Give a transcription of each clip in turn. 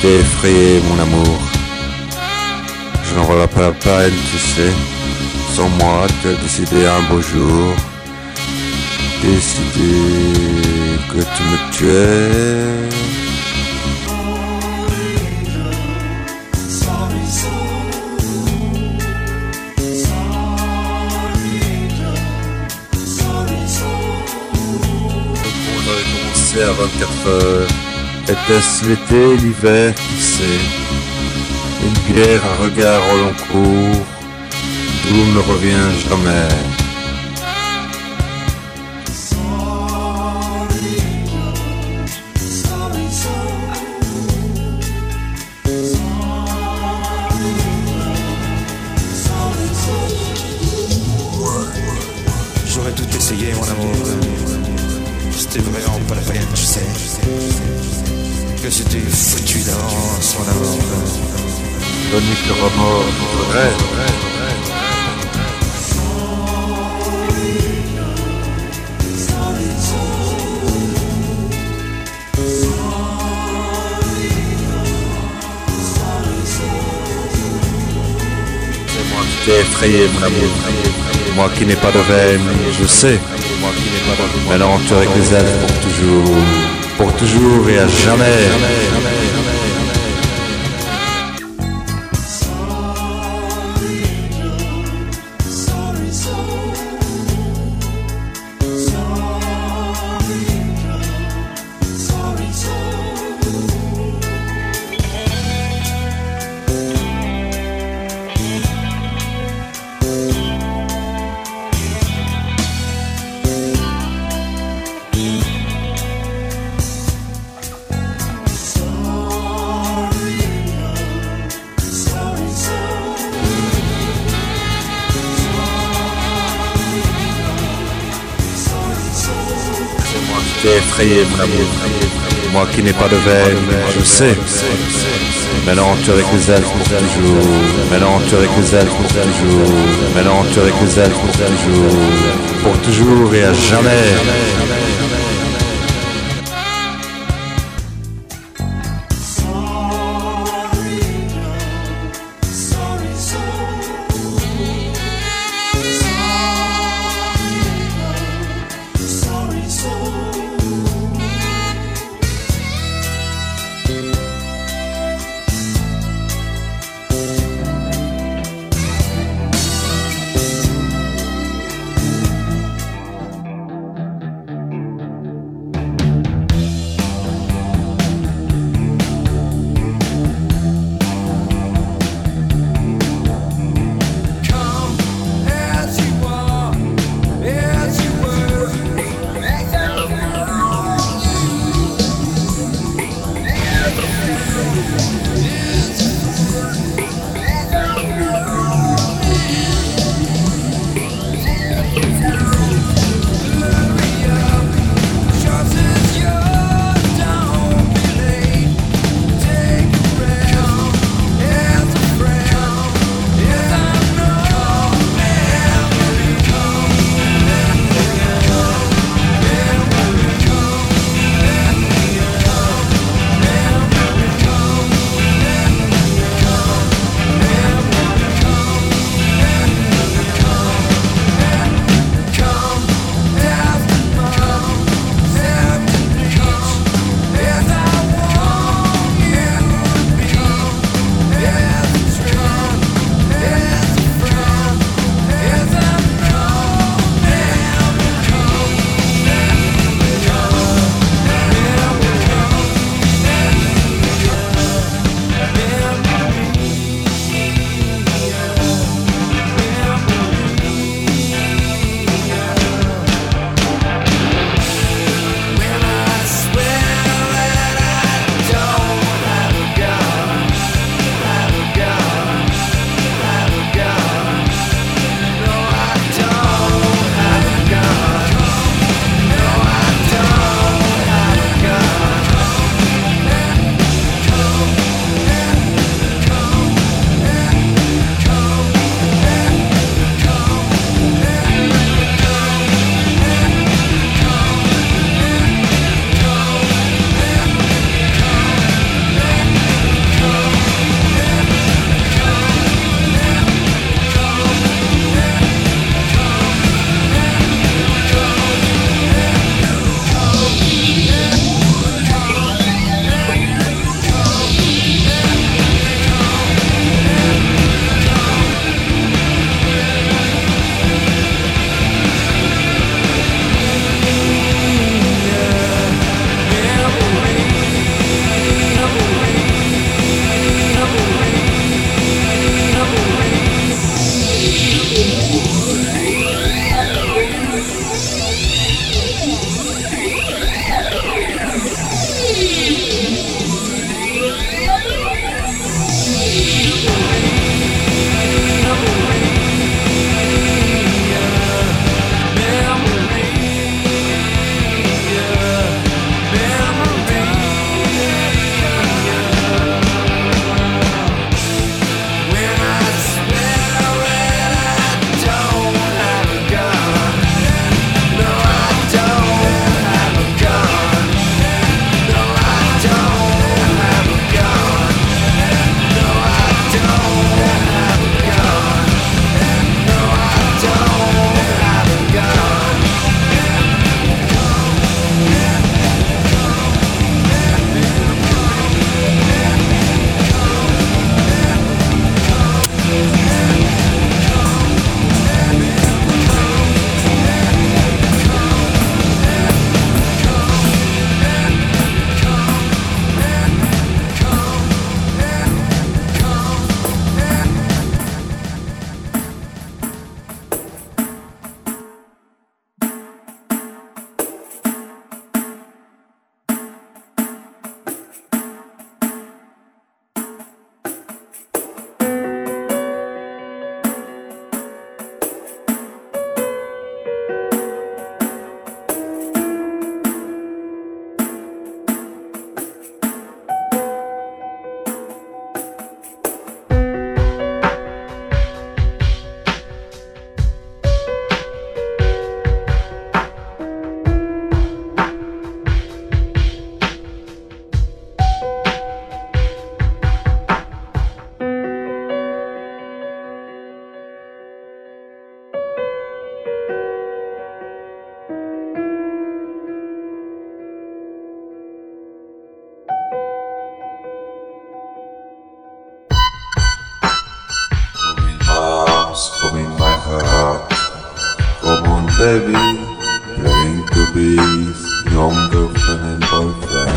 T'ai effrayé, mon amour. Je n'en vois pas la peine, tu sais. Sans moi, tu as décidé un beau jour. Décidé que tu me tuais. à 24 heures. Était-ce l'été, l'hiver, qui sait? Une guerre à regard au long cours, tout ne revient jamais. J'aurais tout essayé, mon amour. C'était vraiment pas la peine, tu sais. C'était foutu d'avance, mon amour. Tonique remords, vrai, vrai, C'est moi qui t'ai effrayé, mon amour. Moi qui n'ai pas de veine, je sais. Maintenant tu avec les elfes pour toujours. Pour toujours et à jamais. Moi qui n'ai pas de veine, je sais. Maintenant tu avec les elfes pour toujours. Maintenant tu avec les elfes pour toujours. Maintenant tu avec les elfes pour toujours. Pour toujours et à jamais. baby, your incubus, young girlfriend and boyfriend.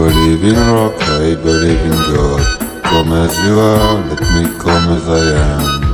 believe in rock, I believe in God. Come as you are, let me come as I am.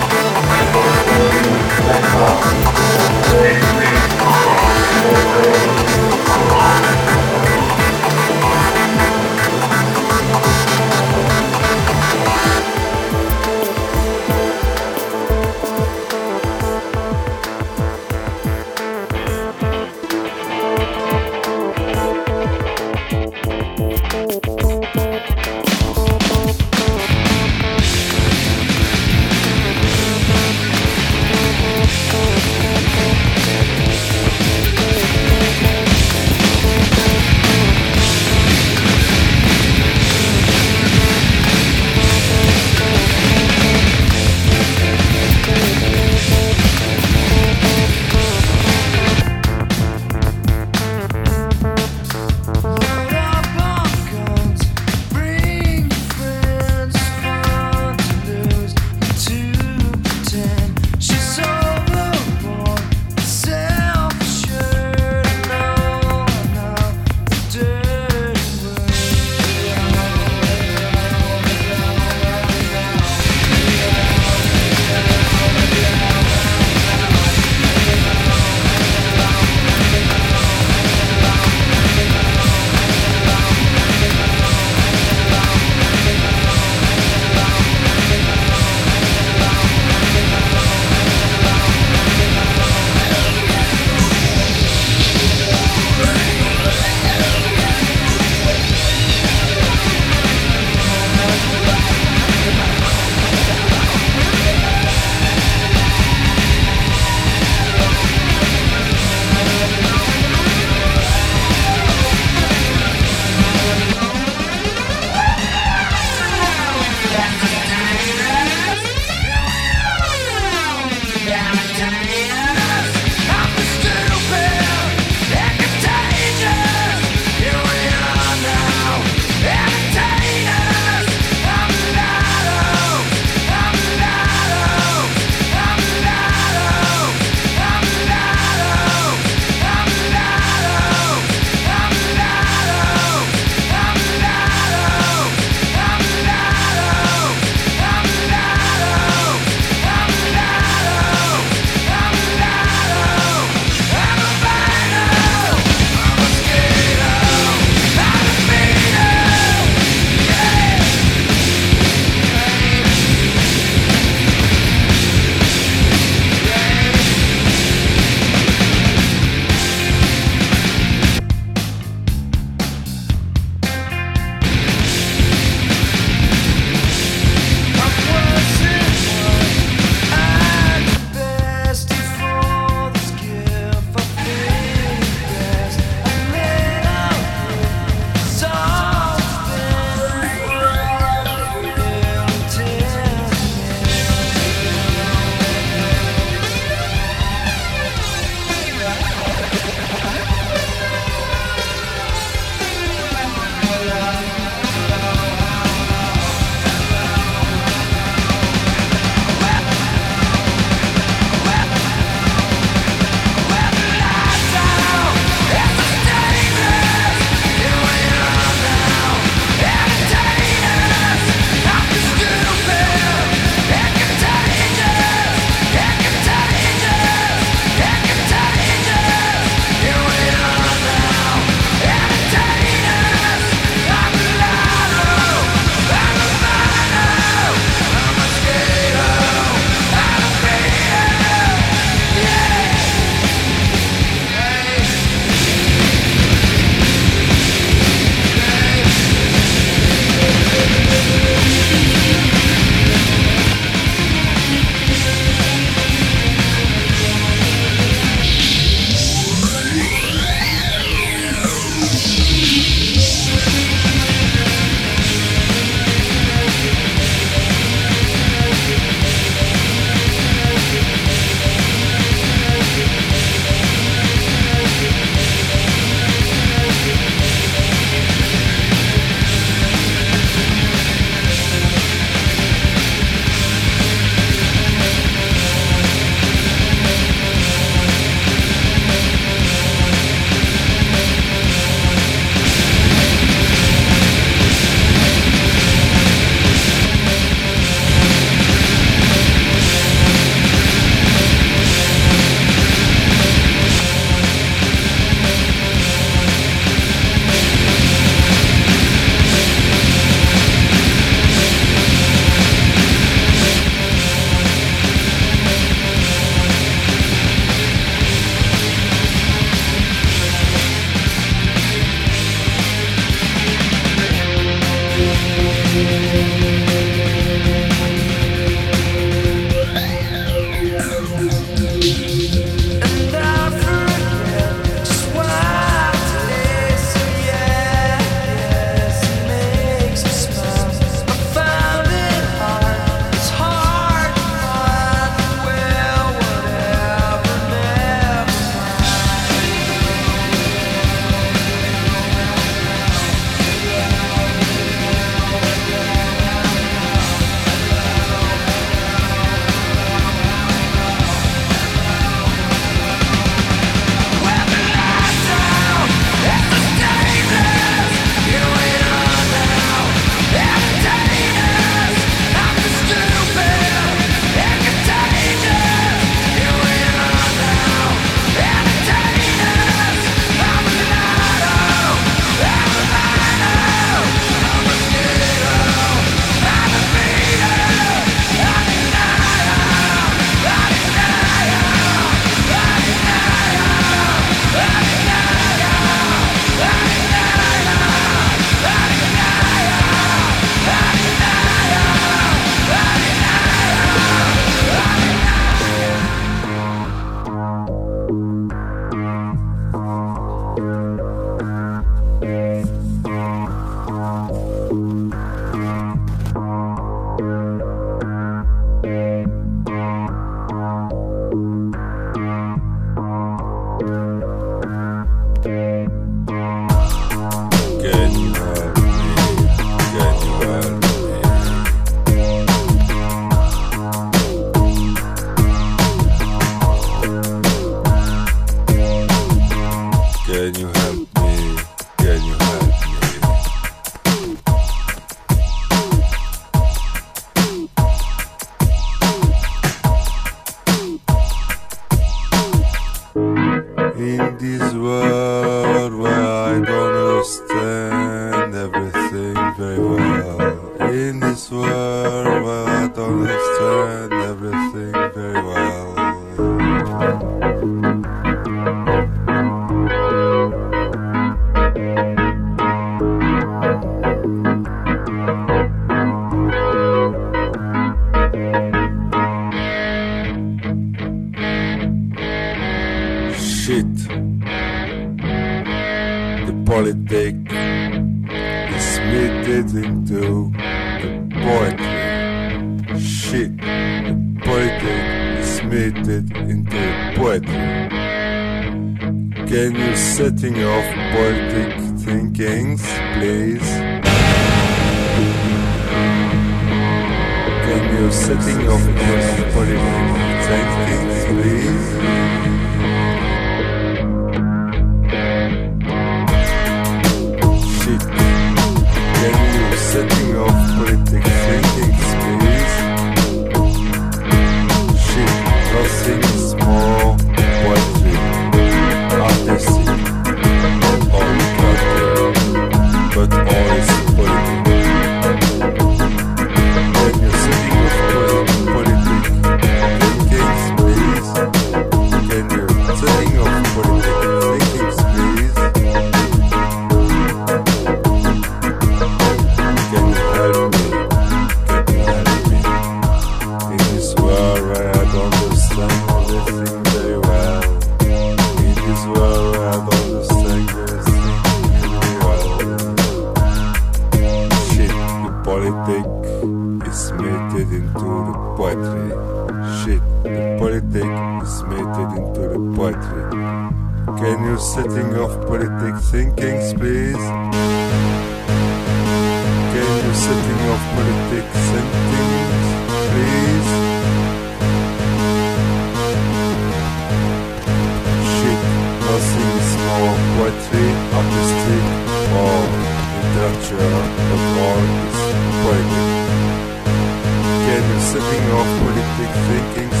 Politic thinkings,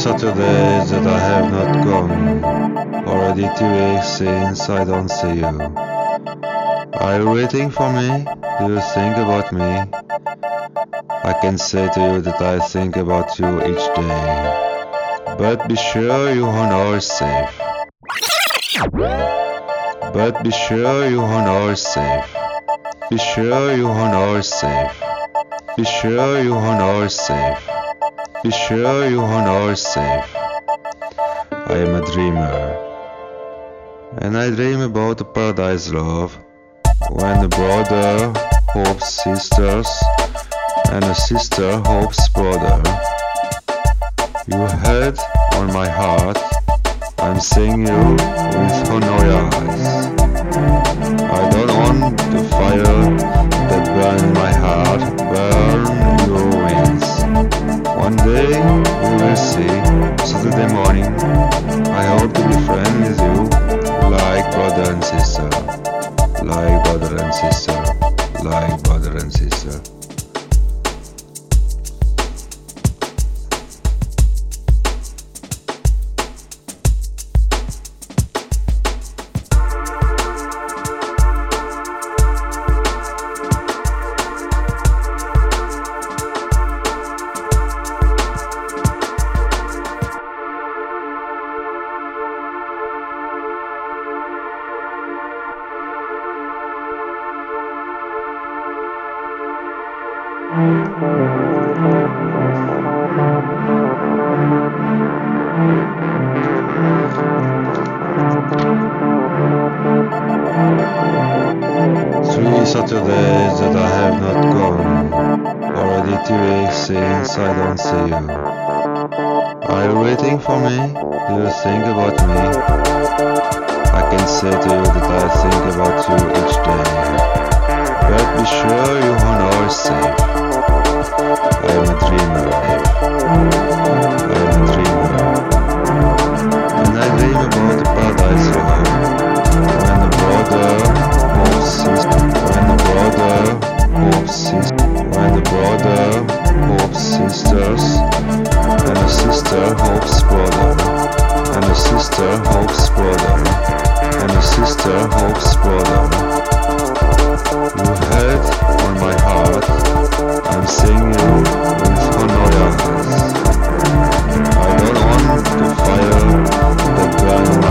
Saturdays that I have not gone. Already two weeks since I don't see you. Are you waiting for me? Do you think about me? I can say to you that I think about you each day. But be sure you honor safe. But be sure you honor safe. Be sure you honor safe. Be sure you honor safe. Be sure you are safe. I am a dreamer. And I dream about paradise love when a brother hopes sisters and a sister hopes brother. You head on my heart, I'm seeing you with Honoya eyes. I don't want the fire that burns my heart. One day we will see, Saturday morning. I hope to be friends with you, like brother and sister, like brother and sister, like brother and sister. See you. Are you waiting for me? Do you think about me? I can say to you that I think about you each day. But be sure you are always safe. I am a dreamer. I am a dreamer. And I dream about the paradise love. When the hopes his, when the hopes his, when the brother hopes sisters, and a sister hopes brother, and a sister hopes brother, and a sister hopes brother. You head on my heart, I'm singing with Honoya eyes. I don't want the fire that burns